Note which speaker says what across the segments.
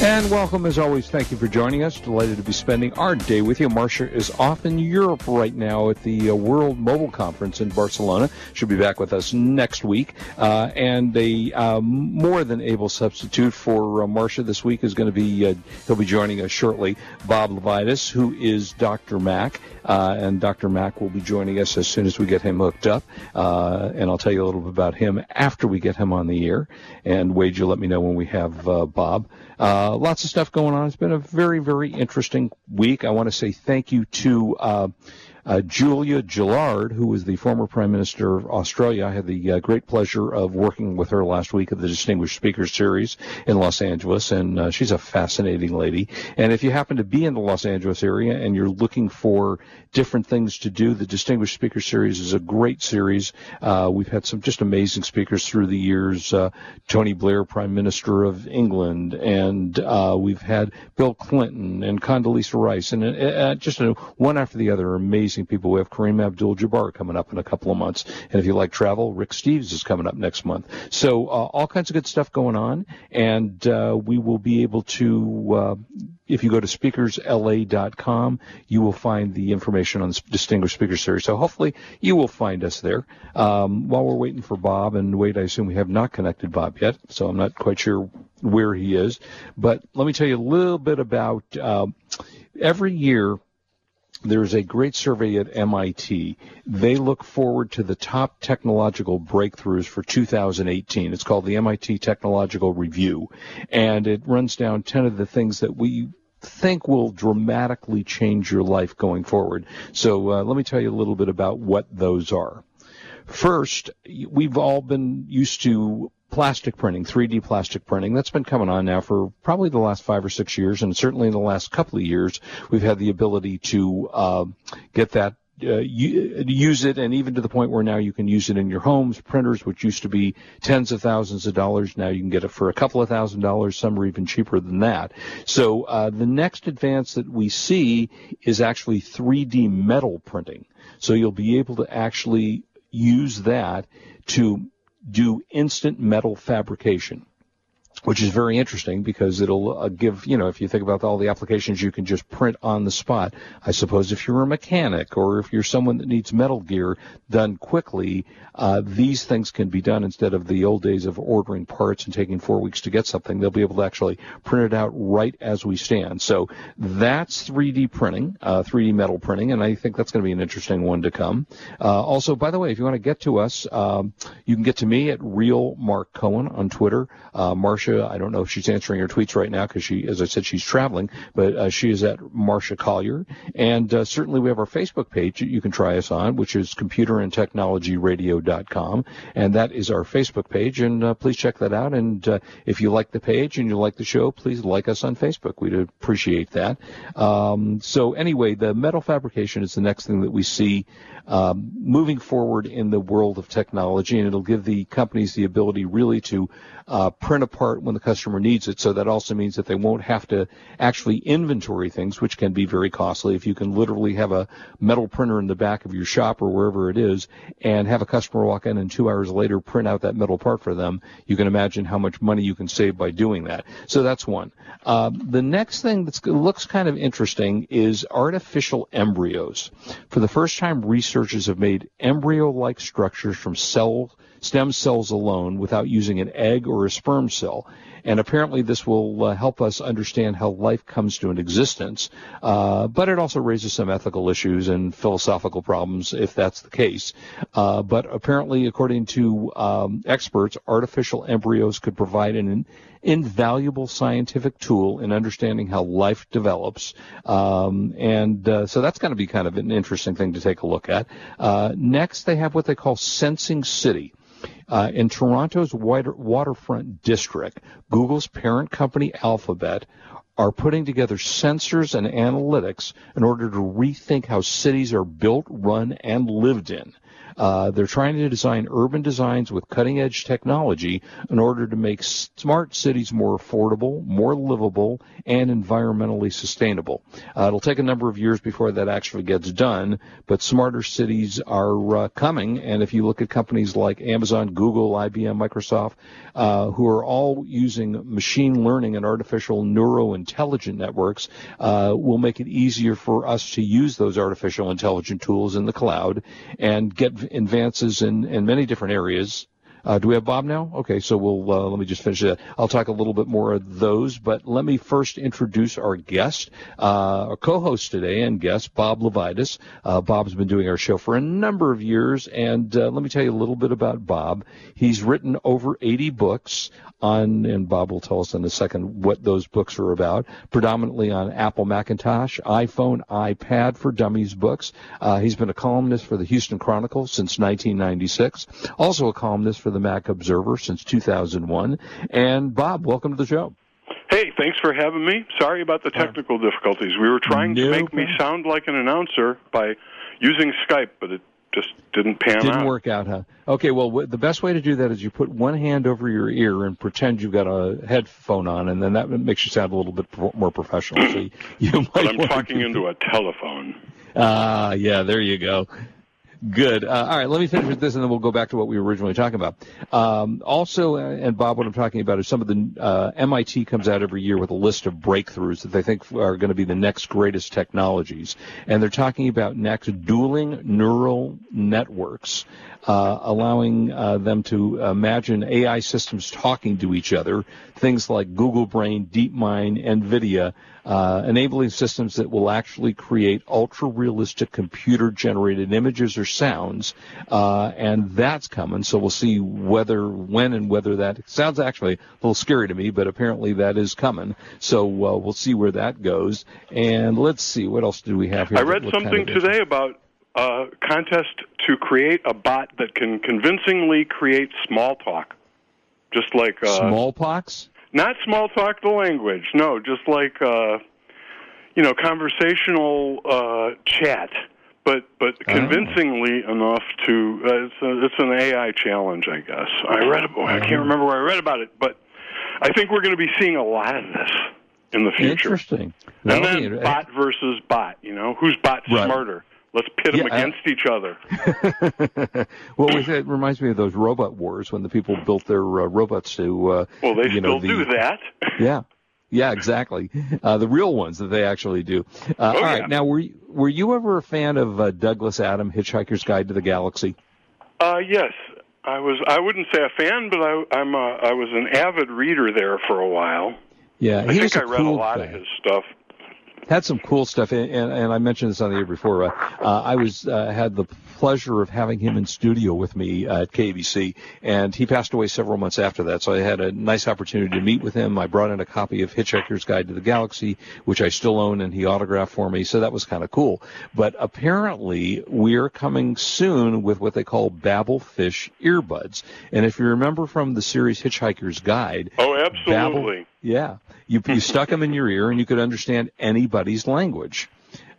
Speaker 1: And welcome as always. Thank you for joining us. Delighted to be spending our day with you. Marsha is off in Europe right now at the uh, World Mobile Conference in Barcelona. She'll be back with us next week. Uh, and a uh, more than able substitute for uh, Marsha this week is going to be, uh, he'll be joining us shortly, Bob LeVitus, who is Dr. Mac. Uh, and Dr. Mac will be joining us as soon as we get him hooked up. and I'll tell you a little bit about him after we get him on the air. And Wade, you let me know when we have Bob. Uh, lots of stuff going on. It's been a very, very interesting week. I want to say thank you to uh, Julia Gillard, who was the former Prime Minister of Australia. I had the uh, great pleasure of working with her last week at the Distinguished Speakers Series in Los Angeles, and uh, she's a fascinating lady. And if you happen to be in the Los Angeles area and you're looking for different things to do, the Distinguished Speakers Series is a great series. Uh, we've had some just amazing speakers through the years. Uh, Tony Blair, Prime Minister of England, and uh, we've had Bill Clinton and Condoleezza Rice, and just one after the other amazing people. We have Kareem Abdul-Jabbar coming up in a couple of months, and if you like travel, Rick Steves is coming up next month. So uh, all kinds of good stuff going on, and uh, we will be able to. Uh, if you go to speakersla.com, you will find the information on the Distinguished Speaker Series. So hopefully you will find us there. Um, while we're waiting for Bob, and wait, I assume we have not connected Bob yet, so I'm not quite sure where he is. But let me tell you a little bit about uh, every year there's a great survey at MIT. They look forward to the top technological breakthroughs for 2018. It's called the MIT Technological Review, and it runs down 10 of the things that we think will dramatically change your life going forward. So uh, let me tell you a little bit about what those are. First, we've all been used to plastic printing, 3D plastic printing. That's been coming on now for probably the last five or six years, and certainly in the last couple of years, we've had the ability to uh, get that. Uh, use it, and even to the point where now you can use it in your homes. Printers, which used to be tens of thousands of dollars, now you can get it for a couple of thousand dollars. Some are even cheaper than that. So uh, the next advance that we see is actually 3D metal printing. So you'll be able to actually use that to do instant metal fabrication which is very interesting because it'll uh, give, you know, if you think about all the applications you can just print on the spot. I suppose if you're a mechanic or if you're someone that needs metal gear done quickly, uh, these things can be done instead of the old days of ordering parts and taking four weeks to get something. They'll be able to actually print it out right as we stand. So that's 3D printing, uh, 3D metal printing, and I think that's going to be an interesting one to come. Uh, also, by the way, if you want to get to us, um, you can get to me at Real Mark Cohen on Twitter. Uh, Marsha, I don't know if she's answering her tweets right now because she, as I said, she's traveling, but uh, she is at Marsha Collier. And certainly we have our Facebook page that you can try us on, which is computerandtechnologyradio.com. and Technology Radio com, and that is our Facebook page. And uh, please check that out. And uh, if you like the page and you like the show, please like us on Facebook. We'd appreciate that. Um, so anyway, the metal fabrication is the next thing that we see um, moving forward in the world of technology, and it'll give the companies the ability really to uh, print a part when the customer needs it. So that also means that they won't have to actually inventory things, which can be very costly. If you can literally have a metal printer in the back of your shop or wherever it is, and have a customer walk in and two hours later print out that metal part for them, you can imagine how much money you can save by doing that. So that's one. Uh, the next thing that looks kind of interesting is artificial embryos. For the first time, researchers have made embryo-like structures from cells stem cells alone without using an egg or a sperm cell. And apparently, this will uh, help us understand how life comes to an existence. Uh, but it also raises some ethical issues and philosophical problems if that's the case. Uh, but apparently, according to um, experts, artificial embryos could provide an invaluable scientific tool in understanding how life develops. Um, and uh, so that's going to be kind of an interesting thing to take a look at. Uh, next, they have what they call Sensing City. Uh, in Toronto's water, waterfront district, Google's parent company Alphabet are putting together sensors and analytics in order to rethink how cities are built, run, and lived in. Uh, they're trying to design urban designs with cutting edge technology in order to make smart cities more affordable, more livable, and environmentally sustainable. Uh, it'll take a number of years before that actually gets done, but smarter cities are uh, coming. And if you look at companies like Amazon, Google, IBM, Microsoft, uh, who are all using machine learning and artificial neurointelligent networks, uh, will make it easier for us to use those artificial intelligent tools in the cloud and get advances in, in many different areas. Uh, do we have Bob now? Okay, so we'll uh, let me just finish that. I'll talk a little bit more of those, but let me first introduce our guest, uh, our co-host today and guest, Bob LeVitus. Uh, Bob's been doing our show for a number of years, and uh, let me tell you a little bit about Bob. He's written over 80 books on, and Bob will tell us in a second what those books are about, predominantly on Apple Macintosh, iPhone, iPad for Dummies books. Uh, he's been a columnist for the Houston Chronicle since 1996, also a columnist for the Mac Observer since 2001. And Bob, welcome to the show.
Speaker 2: Hey, thanks for having me. Sorry about the technical difficulties. We were trying
Speaker 1: no
Speaker 2: to make
Speaker 1: problem.
Speaker 2: me sound like an announcer by using Skype, but it just didn't pan out.
Speaker 1: Didn't
Speaker 2: out.
Speaker 1: work out, huh? Okay, well, w- the best way to do that is you put one hand over your ear and pretend you've got a headphone on, and then that makes you sound a little bit pro- more professional. So you, you might
Speaker 2: But I'm talking into a telephone.
Speaker 1: Ah, yeah, there you go. Good. Uh, all right, let me finish with this, and then we'll go back to what we were originally talking about. Um, also, uh, and Bob, what I'm talking about is some of the uh, MIT comes out every year with a list of breakthroughs that they think are going to be the next greatest technologies, and they're talking about next dueling neural networks, uh, allowing uh, them to imagine AI systems talking to each other. Things like Google Brain, DeepMind, NVIDIA uh, enabling systems that will actually create ultra realistic computer generated images or sounds, uh, and that's coming. So we'll see whether, when, and whether that sounds actually a little scary to me, but apparently that is coming. So uh, we'll see where that goes. And let's see what else do we have here.
Speaker 2: I read
Speaker 1: What kind
Speaker 2: something
Speaker 1: of-
Speaker 2: today about a contest to create a bot that can convincingly create small talk. Just like uh,
Speaker 1: Smallpox.
Speaker 2: not small talk the language no just like uh you know conversational uh chat but but
Speaker 1: Oh.
Speaker 2: convincingly enough to uh, it's, a, it's an ai challenge i guess i read about i
Speaker 1: Oh.
Speaker 2: can't remember where i read about it but i think we're going to be seeing a lot of this in the future
Speaker 1: Interesting.
Speaker 2: and then
Speaker 1: inter-
Speaker 2: bot versus bot you know who's bot
Speaker 1: Right.
Speaker 2: smarter let's pit them
Speaker 1: Yeah, I-
Speaker 2: against each other
Speaker 1: well, we- it reminds me of those robot wars when the people built their uh, robots to. Uh,
Speaker 2: well they
Speaker 1: you know,
Speaker 2: still do that
Speaker 1: Yeah. Yeah, exactly. Uh, the real ones that they actually do. Uh,
Speaker 2: Oh,
Speaker 1: all right.
Speaker 2: yeah.
Speaker 1: Now, were you, were you ever a fan of uh, Douglas Adam, Hitchhiker's Guide to the Galaxy?
Speaker 2: Uh, yes, I was. I wouldn't say a fan, but I, I'm. A, I was an avid reader there for a while.
Speaker 1: Yeah,
Speaker 2: I think I read
Speaker 1: cool
Speaker 2: a lot
Speaker 1: guy.
Speaker 2: of his stuff.
Speaker 1: Had some cool stuff, and, and, I mentioned this on the air before. Uh, uh, I was uh, had the pleasure of having him in studio with me uh, at KBC, and he passed away several months after that. So I had a nice opportunity to meet with him. I brought in a copy of Hitchhiker's Guide to the Galaxy, which I still own, and he autographed for me. So that was kind of cool. But apparently, we're coming soon with what they call Babelfish earbuds. And if you remember from the series Hitchhiker's Guide,
Speaker 2: Oh, absolutely.
Speaker 1: Yeah, you you stuck them in your ear, and you could understand anybody's language.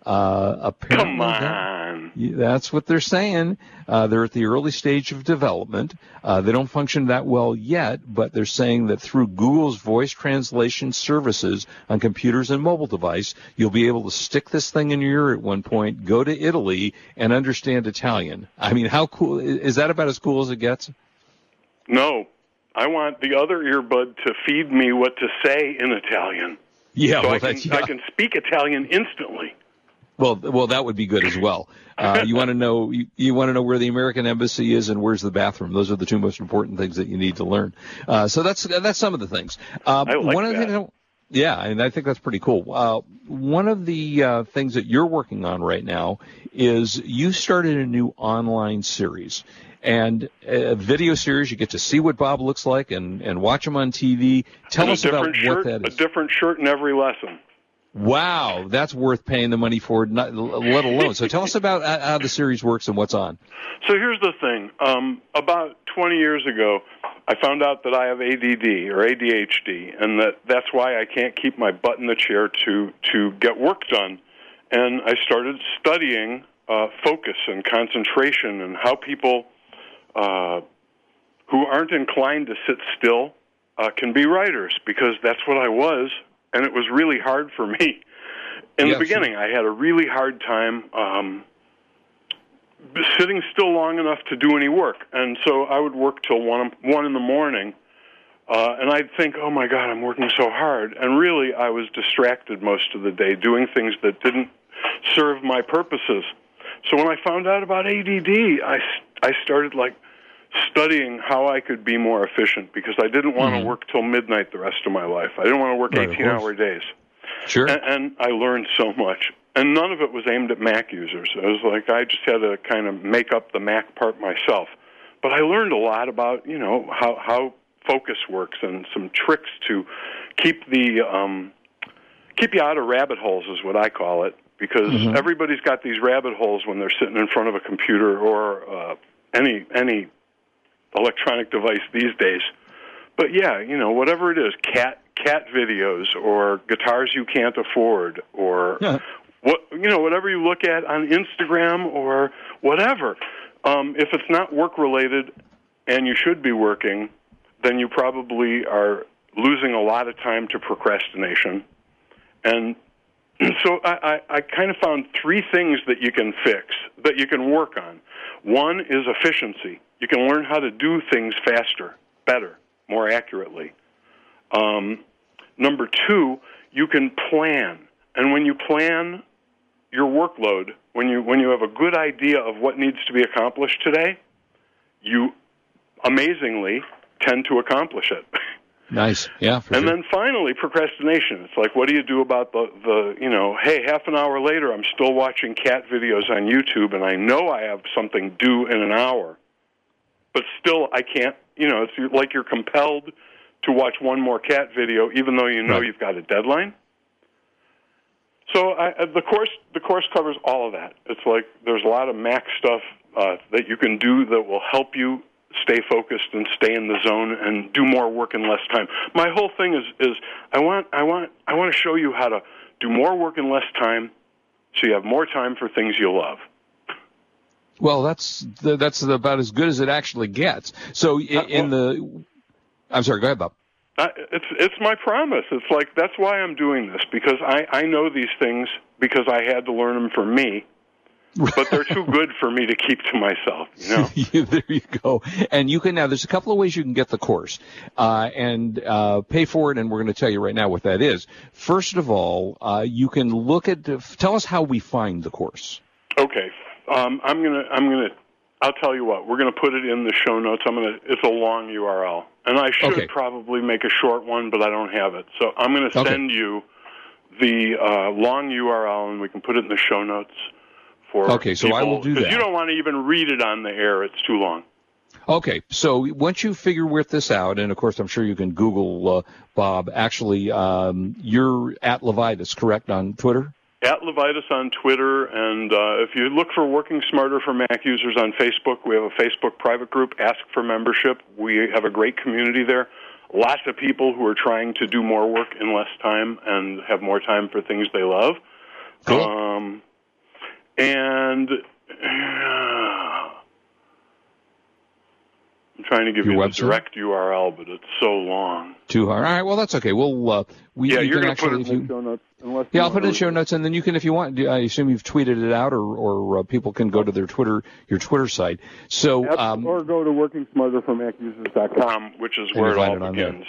Speaker 1: Uh, apparently,
Speaker 2: Come on.
Speaker 1: That's what they're saying. Uh, they're at the early stage of development. Uh, they don't function that well yet, but they're saying that through Google's voice translation services on computers and mobile device, you'll be able to stick this thing in your ear at one point, go to Italy, and understand Italian. I mean, how cool is that? About as cool as it gets?
Speaker 2: No, I want the other earbud to feed me what to say in Italian,
Speaker 1: Yeah,
Speaker 2: so
Speaker 1: well,
Speaker 2: I can
Speaker 1: yeah.
Speaker 2: I can speak Italian instantly.
Speaker 1: Well, well, that would be good as well. Uh, you want to know you, you want to know where the American embassy is and where's the bathroom. Those are the two most important things that you need to learn. Uh, so that's that's some of the things. Uh,
Speaker 2: I like
Speaker 1: one of the things yeah, and I think that's pretty cool. Uh, one of the uh, things that you're working on right now is you started a new online series. And a video series, you get to see what Bob looks like and, and watch him on TV. Tell
Speaker 2: and
Speaker 1: us about
Speaker 2: different
Speaker 1: what
Speaker 2: shirt,
Speaker 1: that
Speaker 2: a different shirt in every lesson.
Speaker 1: Wow, that's worth paying the money for, not, let alone. So tell us about how the series works and what's on.
Speaker 2: So here's the thing. Um, about 20 years ago, I found out that I have ADD or ADHD, and that that's why I can't keep my butt in the chair to to get work done. And I started studying uh, focus and concentration and how people uh, who aren't inclined to sit still uh, can be writers because that's what I was and it was really hard for me. In yes. the beginning, I had a really hard time um, sitting still long enough to do any work, and so I would work till one one in the morning, uh, and I'd think, "Oh my God, I'm working so hard," and really, I was distracted most of the day doing things that didn't serve my purposes. So when I found out about ADD, I I started like studying how I could be more efficient because I didn't want mm-hmm. to work till midnight the rest of my life. I didn't want to work right, 18 hour days.
Speaker 1: Sure.
Speaker 2: And, and I learned so much. And none of it was aimed at Mac users. It was like I just had to kind of make up the Mac part myself. But I learned a lot about, you know, how, how focus works and some tricks to keep the um, keep you out of rabbit holes is what I call it because mm-hmm. everybody's got these rabbit holes when they're sitting in front of a computer or uh, any any electronic device these days. But yeah, you know, whatever it is, cat cat videos or guitars you can't afford or yeah. what you know, whatever you look at on Instagram or whatever. Um, if it's not work related and you should be working, then you probably are losing a lot of time to procrastination. And so I, I, I kind of found three things that you can fix, that you can work on. One is efficiency. You can learn how to do things faster, better, more accurately. Um, number two, you can plan. And when you plan your workload, when you, when you have a good idea of what needs to be accomplished today, you amazingly tend to accomplish it.
Speaker 1: Nice, yeah.
Speaker 2: and
Speaker 1: sure.
Speaker 2: then finally, procrastination. It's like, what do you do about the the you know? Hey, half an hour later, I'm still watching cat videos on YouTube, and I know I have something due in an hour but still I can't. You know, it's like you're compelled to watch one more cat video, even though you know right. you've got a deadline. So I, uh, the course the course covers all of that. It's like there's a lot of Mac stuff uh, that you can do that will help you stay focused and stay in the zone and do more work in less time. My whole thing is is I want I want I want to show you how to do more work in less time, so you have more time for things you love.
Speaker 1: Well, that's the, that's about as good as it actually gets. So in, uh, well, in the, I'm sorry, go ahead, Bob.
Speaker 2: Uh, it's it's my promise. It's like that's why I'm doing this because I I know these things because I had to learn them for me. but they're too good for me to keep to myself. You know?
Speaker 1: there you go. And you can now. There's a couple of ways you can get the course uh, and uh, pay for it, and we're going to tell you right now what that is. First of all, uh, you can look at. Tell us how we find the course.
Speaker 2: Okay. Um, I'm gonna. I'm gonna. I'll tell you what. We're gonna put it in the show notes. I'm gonna. It's a long URL, and I should okay. probably make a short one, but I don't have it. So I'm gonna okay. send you the uh, long URL, and we can put it in the show notes for.
Speaker 1: Okay, so
Speaker 2: people,
Speaker 1: I will do that.
Speaker 2: You don't want to even read it on the air; it's too long.
Speaker 1: Okay, so once you figure with this out, and of course I'm sure you can Google uh, Bob. Actually, um, you're at Levitus, correct, on Twitter?
Speaker 2: At Levitus on Twitter, and uh, if you look for Working Smarter for Mac users on Facebook, we have a Facebook private group. Ask for membership. We have a great community there. Lots of people who are trying to do more work in less time and have more time for things they love.
Speaker 1: Cool.
Speaker 2: Um, and I'm trying to give
Speaker 1: Your
Speaker 2: you
Speaker 1: website?
Speaker 2: the direct URL, but it's so long.
Speaker 1: Too hard. All right. Well, that's okay. We'll uh, we
Speaker 2: yeah,
Speaker 1: you
Speaker 2: you're
Speaker 1: going
Speaker 2: to put it in the show notes.
Speaker 1: yeah, I'll put it in the show notes, and then you can, if you want. I assume you've tweeted it out, or or uh, people can go to their Twitter, your Twitter site. So um,
Speaker 2: or go to workingsmarterformacusers.com, which is where it all it begins.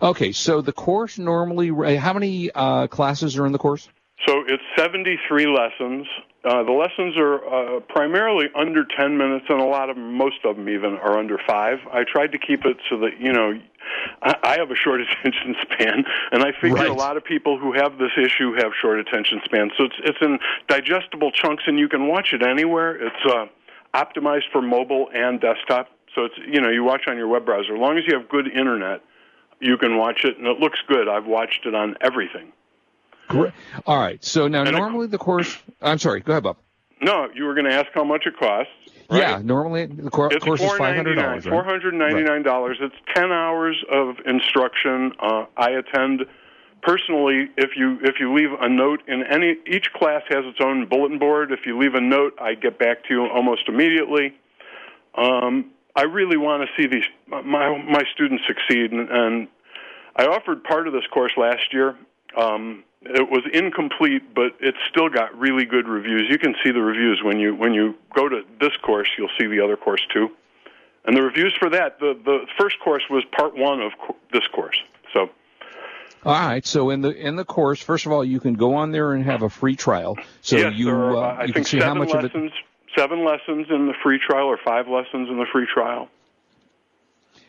Speaker 1: Okay, so the course normally, how many uh, classes are in the course?
Speaker 2: So it's 73 lessons. Uh, the lessons are uh, primarily under 10 minutes, and a lot of them, most of them even, are under five. I tried to keep it so that, you know, I, I have a short attention span, and I figure
Speaker 1: right.
Speaker 2: a lot of people who have this issue have short attention spans. So it's, it's in digestible chunks, and you can watch it anywhere. It's uh, optimized for mobile and desktop. So it's, you know, you watch on your web browser. As long as you have good internet, you can watch it, and it looks good. I've watched it on everything.
Speaker 1: Great. All right. So now,
Speaker 2: And it-
Speaker 1: normally the course. I'm sorry. Go ahead, Bob.
Speaker 2: No, you were going to ask how much it costs. Right?
Speaker 1: Yeah. Normally the cour-
Speaker 2: It's
Speaker 1: course is five hundred dollars.
Speaker 2: Four hundred ninety nine dollars. It's ten hours of instruction. Uh, I attend personally. If you if you leave a note in any each class has its own bulletin board. If you leave a note, I get back to you almost immediately. Um, I really want to see these my my students succeed, and, and I offered part of this course last year. Um, it was incomplete, but it's still got really good reviews. You can see the reviews when you when you go to this course. You'll see the other course too, and the reviews for that. The the first course was part one of co- this course. So
Speaker 1: All right. So in the in the course, first of all, you can go on there and have a free trial. So
Speaker 2: yes,
Speaker 1: you
Speaker 2: are,
Speaker 1: uh,
Speaker 2: I
Speaker 1: you
Speaker 2: think
Speaker 1: can see
Speaker 2: seven
Speaker 1: how much of it.
Speaker 2: seven lessons in the free trial, or five lessons in the free trial.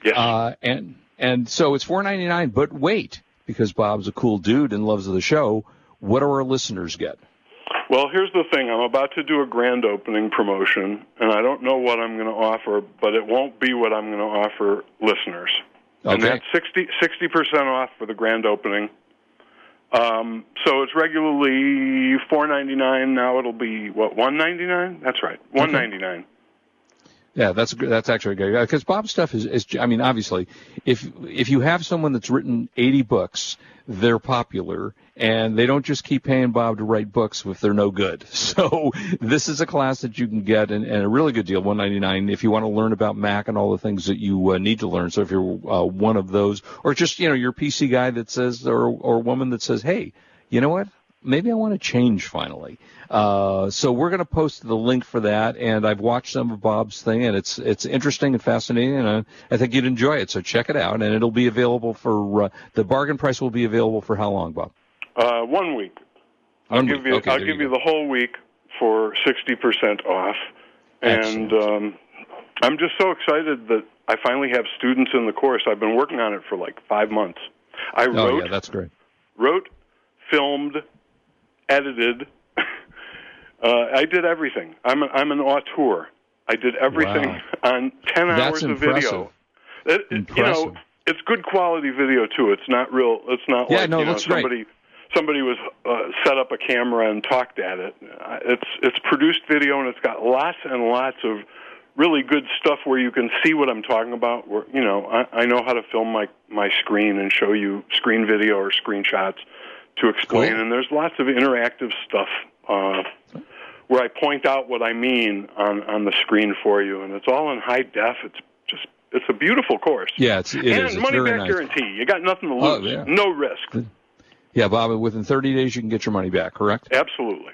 Speaker 2: Yes.
Speaker 1: Uh, and and so it's four ninety nine. But wait, because Bob's a cool dude and loves the show. What do our listeners get?
Speaker 2: Well, here's the thing. I'm about to do a grand opening promotion, and I don't know what I'm going to offer, but it won't be what I'm going to offer listeners.
Speaker 1: Okay.
Speaker 2: And that's 60 percent off for the grand opening. Um, so it's regularly four ninety nine. Now it'll be what one ninety nine? That's right, one ninety nine.
Speaker 1: Yeah, that's. That's actually good because Bob's stuff is, is. I mean, obviously, if if you have someone that's written eighty books, they're popular, and they don't just keep paying Bob to write books if they're no good. So this is a class that you can get, and, and a really good deal, one ninety nine, if you want to learn about Mac and all the things that you uh, need to learn. So if you're uh, one of those, or just you know, you're PC guy that says, or or woman that says, hey, you know what? Maybe I want to change finally. Uh, so we're going to post the link for that, and I've watched some of Bob's thing, and it's it's interesting and fascinating, and I, I think you'd enjoy it. So check it out, and it'll be available for uh, the bargain price will be available for how long, Bob?
Speaker 2: Uh, one week. I'll
Speaker 1: One
Speaker 2: give
Speaker 1: week.
Speaker 2: you.
Speaker 1: Okay,
Speaker 2: I'll give
Speaker 1: you
Speaker 2: you the whole week for sixty percent off. And um, I'm just so excited that I finally have students in the course. I've been working on it for like five months. I
Speaker 1: Oh
Speaker 2: wrote,
Speaker 1: yeah, that's great.
Speaker 2: wrote, filmed, edited. uh, I did everything. I'm a, I'm an auteur. I did everything
Speaker 1: Wow.
Speaker 2: on ten
Speaker 1: That's
Speaker 2: hours of
Speaker 1: impressive.
Speaker 2: video. It, it- you
Speaker 1: Impressive.
Speaker 2: know, it's good quality video too. It's not real. It's not
Speaker 1: Yeah,
Speaker 2: like
Speaker 1: no,
Speaker 2: you know somebody somebody was uh, set up a camera and talked at it. Uh, It's it's produced video and it's got lots and lots of really good stuff where you can see what I'm talking about. Where you know I, I know how to film my my screen and show you screen video or screenshots to explain.
Speaker 1: Cool.
Speaker 2: And there's lots of interactive stuff. Uh, where I point out what I mean on, on the screen for you, and it's all in high def. It's just it's a beautiful course.
Speaker 1: Yeah, it's it
Speaker 2: and
Speaker 1: is.
Speaker 2: Money back
Speaker 1: nice.
Speaker 2: guarantee. You got nothing to
Speaker 1: Oh,
Speaker 2: lose.
Speaker 1: yeah.
Speaker 2: No risk.
Speaker 1: Yeah, Bob. Within 30 days, you can get your money back. Correct.
Speaker 2: Absolutely.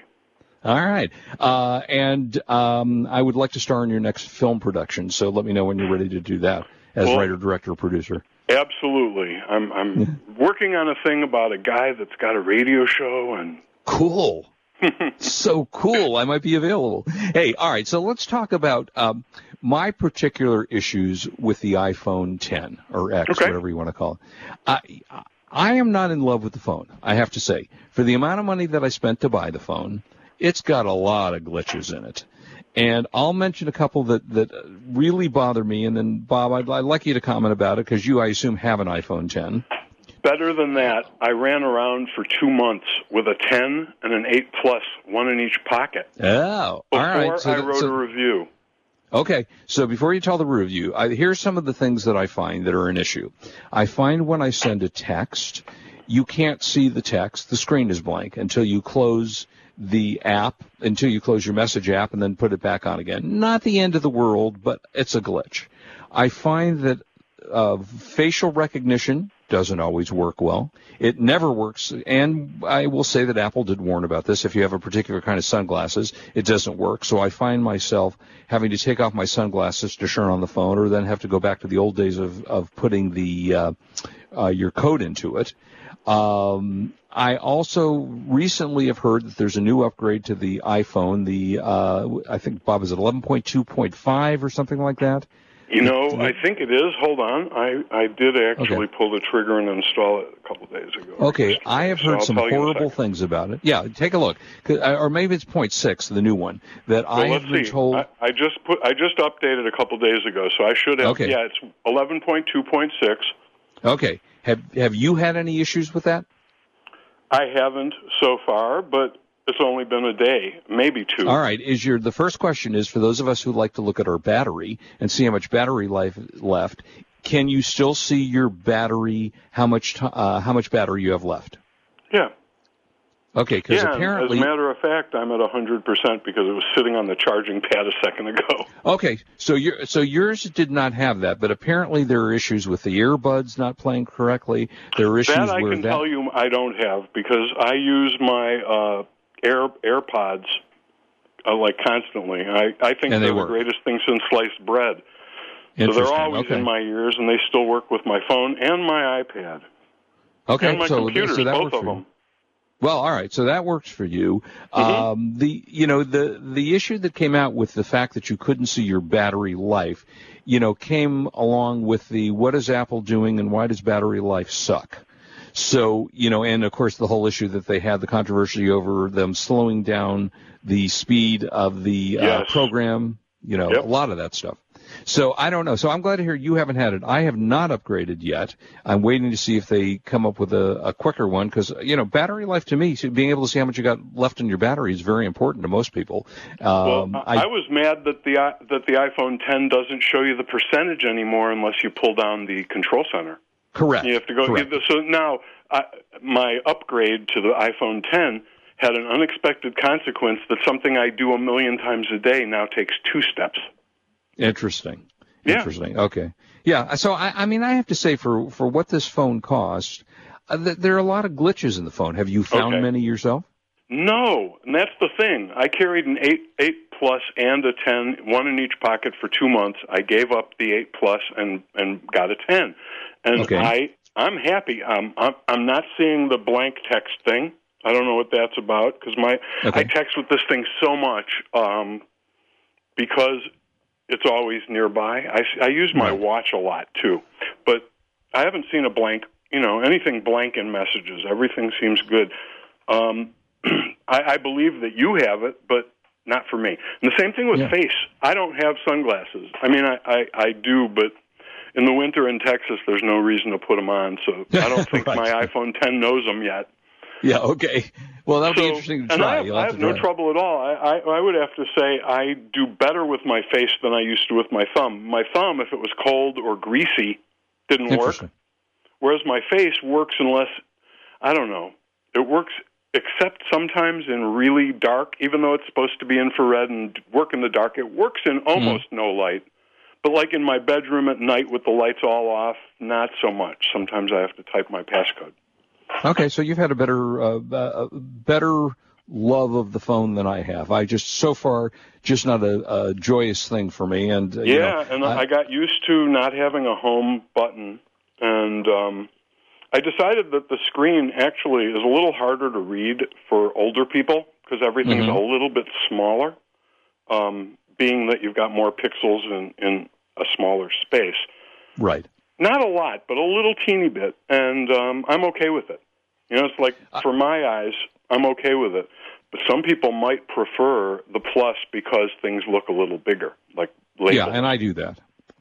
Speaker 1: All right. Uh, and um, I would like to star in your next film production. So let me know when you're ready to do that as
Speaker 2: Well-
Speaker 1: writer, director, producer.
Speaker 2: Absolutely. I'm I'm working on a thing about a guy that's got a radio show and
Speaker 1: Cool. so cool. I might be available. Hey, all right. So let's talk about um, my particular issues with the iPhone 10 or X,
Speaker 2: Okay.
Speaker 1: whatever you want to call it. I, I am not in love with the phone. I have to say, for the amount of money that I spent to buy the phone, it's got a lot of glitches in it. And I'll mention a couple that, that really bother me. And then, Bob, I'd, I'd like you to comment about it because you, I assume, have an iPhone 10.
Speaker 2: better than that, I ran around for two months with a ten and an eight plus, one in each pocket.
Speaker 1: Oh, all
Speaker 2: Before.
Speaker 1: So
Speaker 2: I
Speaker 1: that-
Speaker 2: wrote
Speaker 1: so-
Speaker 2: a review.
Speaker 1: Okay, so before you tell the review, I, here's some of the things that I find that are an issue. I find when I send a text, you can't see the text. The screen is blank until you close the app, until you close your message app and then put it back on again. Not the end of the world, but it's a glitch. I find that uh, facial recognition doesn't always work well. It never works, and I will say that Apple did warn about this. If you have a particular kind of sunglasses, it doesn't work. So I find myself having to take off my sunglasses to turn on the phone, or then have to go back to the old days of of putting the uh, uh, your code into it. Um, I also recently have heard that there's a new upgrade to the iPhone. The uh, I think Bob is it 11.2.5 or something like that.
Speaker 2: You know, I think it is. Hold on, I I did actually
Speaker 1: Okay.
Speaker 2: pull the trigger and install it a couple days ago.
Speaker 1: Okay, I have heard
Speaker 2: I'll
Speaker 1: some
Speaker 2: tell you in a
Speaker 1: horrible things about it. Yeah, take a look, uh, or maybe it's point six, the new one that
Speaker 2: Well,
Speaker 1: I have been
Speaker 2: see.
Speaker 1: told.
Speaker 2: I, I just put I just updated a couple days ago, so I should have.
Speaker 1: Okay.
Speaker 2: Yeah, it's eleven point two point six.
Speaker 1: Okay, have have you had any issues with that?
Speaker 2: I haven't so far, but it's only been a day, maybe two.
Speaker 1: All right. Is your the first question is for those of us who like to look at our battery and see how much battery life left? Can you still see your battery? How much t- uh, how much battery you have left?
Speaker 2: Yeah.
Speaker 1: Okay, because
Speaker 2: yeah,
Speaker 1: apparently,
Speaker 2: as a matter of fact, I'm at 100% because it was sitting on the charging pad a second ago.
Speaker 1: Okay, so your so yours did not have that, but apparently there are issues with the earbuds not playing correctly. There are issues
Speaker 2: that I can
Speaker 1: that.
Speaker 2: tell you I don't have because I use my uh, Air AirPods uh, like constantly. I I think
Speaker 1: they
Speaker 2: they're the greatest thing since sliced bread. So they're always
Speaker 1: okay.
Speaker 2: in my ears, and they still work with my phone and my iPad
Speaker 1: okay,
Speaker 2: and my
Speaker 1: so
Speaker 2: computers,
Speaker 1: so
Speaker 2: both of them.
Speaker 1: Well, all right, so that works for you.
Speaker 2: Mm-hmm.
Speaker 1: Um, the you know the the issue that came out with the fact that you couldn't see your battery life, you know, came along with the what is Apple doing and why does battery life suck? So you know, and of course the whole issue that they had the controversy over them slowing down the speed of the uh, program. You know,
Speaker 2: Yep.
Speaker 1: a lot of that stuff. So I don't know. So I'm glad to hear you haven't had it. I have not upgraded yet. I'm waiting to see if they come up with a, a quicker one because you know battery life to me, being able to see how much you got left in your battery is very important to most people. Um,
Speaker 2: well, I, I was mad that the that the iPhone 10 doesn't show you the percentage anymore unless you pull down the control center.
Speaker 1: correct.
Speaker 2: You have to go.
Speaker 1: Correct.
Speaker 2: So now, I, my upgrade to the iPhone 10 had an unexpected consequence that something I do a million times a day now takes two steps.
Speaker 1: Interesting.
Speaker 2: Yeah.
Speaker 1: Interesting. Okay. Yeah. So I, I mean, I have to say, for for what this phone cost, uh, th- there are a lot of glitches in the phone. Have you found
Speaker 2: Okay.
Speaker 1: many yourself?
Speaker 2: No, and that's the thing. I carried an eight eight plus and a ten, one in each pocket for two months. I gave up the eight plus and and got a ten, and
Speaker 1: Okay.
Speaker 2: I I'm happy. Um, I'm I'm not seeing the blank text thing. I don't know what that's about because my
Speaker 1: Okay.
Speaker 2: I text with this thing so much um, because it's always nearby. I, I use my watch a lot too, but I haven't seen a blank. You know, anything blank in messages. Everything seems good. Um, I, I believe that you have it, but not for me. And the same thing with
Speaker 1: Yeah.
Speaker 2: face. I don't have sunglasses. I mean, I, I, I do, but in the winter in Texas, there's no reason to put them on. So I don't think
Speaker 1: Right.
Speaker 2: my iPhone 10 knows them yet.
Speaker 1: Yeah. Okay. Well, that'll be interesting to try.
Speaker 2: I have, I
Speaker 1: have
Speaker 2: no
Speaker 1: try.
Speaker 2: trouble at all. I, I, I would have to say I do better with my face than I used to with my thumb. My thumb, if it was cold or greasy, didn't work. Whereas my face works unless, I don't know, it works except sometimes in really dark, even though it's supposed to be infrared and work in the dark, it works in hmm. almost no light. But like in my bedroom at night with the lights all off, not so much. Sometimes I have to type my passcode.
Speaker 1: Okay, so you've had a better, uh, uh, better love of the phone than I have. I just so far just not a, a joyous thing for me. And uh, you
Speaker 2: Yeah,
Speaker 1: know,
Speaker 2: and
Speaker 1: I-
Speaker 2: I got used to not having a home button, and um, I decided that the screen actually is a little harder to read for older people because everything's
Speaker 1: Mhm.
Speaker 2: a little bit smaller, um, being that you've got more pixels in, in a smaller space.
Speaker 1: right.
Speaker 2: Not a lot, but a little teeny bit, and um, I'm okay with it. You know, it's like for my eyes, I'm okay with it. But some people might prefer the plus because things look a little bigger, like labels.
Speaker 1: Yeah, and I do that.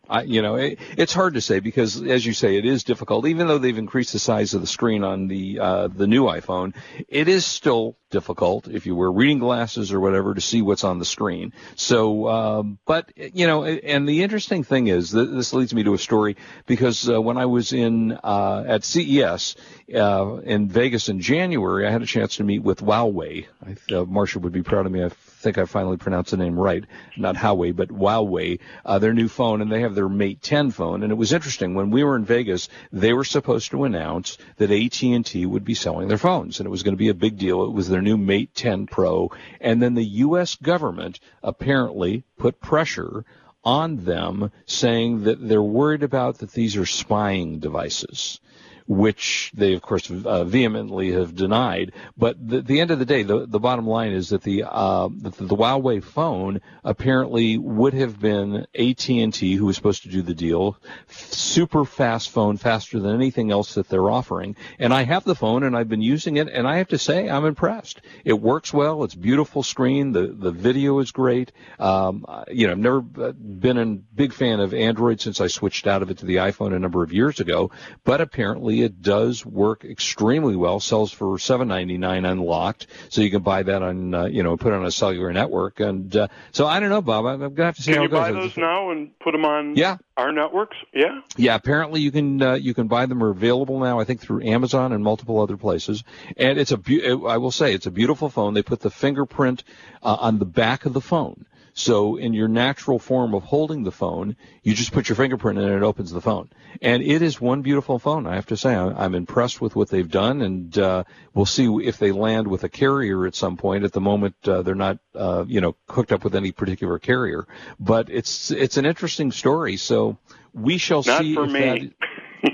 Speaker 1: I, you know, it, it's hard to say because, as you say, it is difficult. Even though they've increased the size of the screen on the uh, the new iPhone, it is still difficult if you wear reading glasses or whatever to see what's on the screen. So, um, but you know, and the interesting thing is that this leads me to a story because uh, when I was in uh, at CES uh, in Vegas in January, I had a chance to meet with Huawei. I, uh, Marsha would be proud of me. I think I finally pronounced the name right, not Huawei, but Huawei. Uh, their new phone, and they have their Mate 10 phone. And it was interesting when we were in Vegas, they were supposed to announce that AT&T would be selling their phones, and it was going to be a big deal. It was their new Mate 10 Pro, and then the U.S. government apparently put pressure on them saying that they're worried about that these are spying devices which they of course uh, vehemently have denied. But the, the end of the day, the, the bottom line is that the, uh, the the Huawei phone apparently would have been AT and T who was supposed to do the deal, super fast phone, faster than anything else that they're offering. And I have the phone and I've been using it, and I have to say I'm impressed. It works well. It's beautiful screen. The the video is great. Um, you know, I've never uh, been a big fan of Android since I switched out of it to the iPhone a number of years ago, but apparently it does work extremely well. Sells for seven ninety nine unlocked, so you can buy that on uh, you know put on a cellular network. And uh, so I don't know, Bob. I'm, I'm gonna have to see
Speaker 2: can
Speaker 1: how
Speaker 2: you
Speaker 1: it goes.
Speaker 2: Can you buy those now and put them on
Speaker 1: Yeah.
Speaker 2: our networks? Yeah.
Speaker 1: Yeah, apparently you can uh, you can buy them. Are available now, I think, through Amazon and multiple other places. And it's a beau- I will say it's a beautiful phone. They put the fingerprint uh, on the back of the phone. So in your natural form of holding the phone, you just put your fingerprint in and it opens the phone. And it is one beautiful phone. I have to say, I'm, I'm impressed with what they've done, and uh, we'll see if they land with a carrier at some point. At the moment, uh, they're not, uh, you know, hooked up with any particular carrier. But it's it's an interesting story. So we shall
Speaker 2: Not
Speaker 1: see
Speaker 2: for
Speaker 1: if
Speaker 2: me.
Speaker 1: that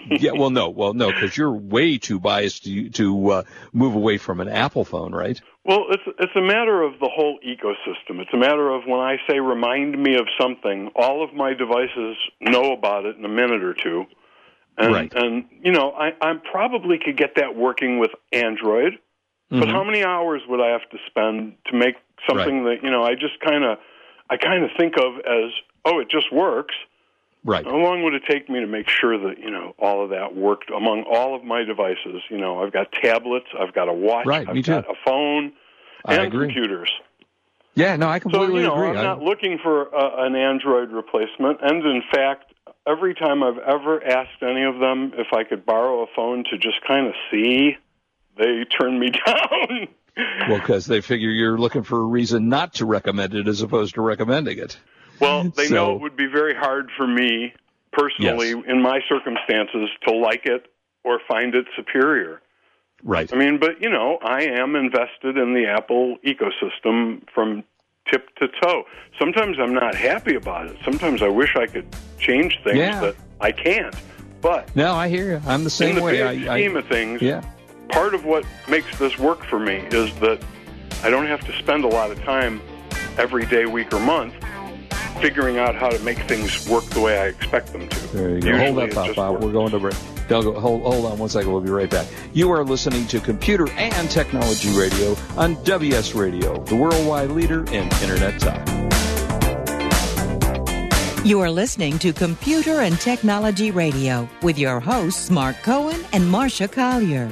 Speaker 1: yeah, well, no, well, no, because you're way too biased to to uh, move away from an Apple phone, right?
Speaker 2: Well, it's it's a matter of the whole ecosystem. It's a matter of when I say remind me of something, all of my devices know about it in a minute or two. And
Speaker 1: Right.
Speaker 2: and you know, I I probably could get that working with Android,
Speaker 1: Mm-hmm.
Speaker 2: but how many hours would I have to spend to make something that, you know, I just kind of I kind of think of as, oh, it just works.
Speaker 1: Right.
Speaker 2: How long would it take me to make sure that you know all of that worked among all of my devices? You know, I've got tablets, I've got a watch,
Speaker 1: Right,
Speaker 2: I've got a phone,
Speaker 1: I
Speaker 2: and
Speaker 1: agree.
Speaker 2: computers.
Speaker 1: Yeah, no, I completely So
Speaker 2: you know,
Speaker 1: agree.
Speaker 2: I'm
Speaker 1: I-
Speaker 2: not looking for a, an Android replacement. And in fact, every time I've ever asked any of them if I could borrow a phone to just kind of see, they turn me down.
Speaker 1: well, because they figure you're looking for a reason not to recommend it as opposed to recommending it.
Speaker 2: Well, they
Speaker 1: So-
Speaker 2: know it would be very hard for me personally,
Speaker 1: Yes.
Speaker 2: in my circumstances, to like it or find it superior.
Speaker 1: Right.
Speaker 2: I mean, but you know, I am invested in the Apple ecosystem from tip to toe. Sometimes I'm not happy about it. Sometimes I wish I could change things
Speaker 1: Yeah.
Speaker 2: that I can't. But
Speaker 1: No, I hear you. I'm the same
Speaker 2: in the
Speaker 1: way.
Speaker 2: big
Speaker 1: I,
Speaker 2: scheme
Speaker 1: I,
Speaker 2: of things,
Speaker 1: yeah.
Speaker 2: part of what makes this work for me is that I don't have to spend a lot of time every day, week, or month figuring out how to make things work the way I expect them to.
Speaker 1: There you go.
Speaker 2: Usually
Speaker 1: hold that thought, Bob.
Speaker 2: works.
Speaker 1: We're going to break. Doug, hold, hold on one second. We'll be right back. You are listening to Computer and Technology Radio on WS Radio, the worldwide leader in Internet talk.
Speaker 3: You are listening to Computer and Technology Radio with your hosts, Mark Cohen and Marsha Collier.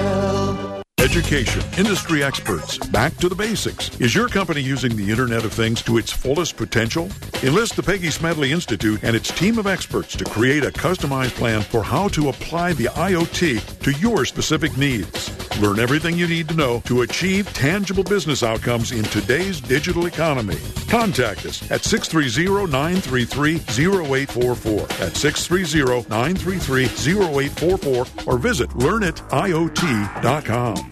Speaker 4: Education, industry experts, back to the basics. Is your company using the Internet of Things to its fullest potential? Enlist the Peggy Smedley Institute and its team of experts to create a customized plan for how to apply the IoT to your specific needs. Learn everything you need to know to achieve tangible business outcomes in today's digital economy. Contact us at 630-933-0844. At 630-933-0844 or visit learnitit.com.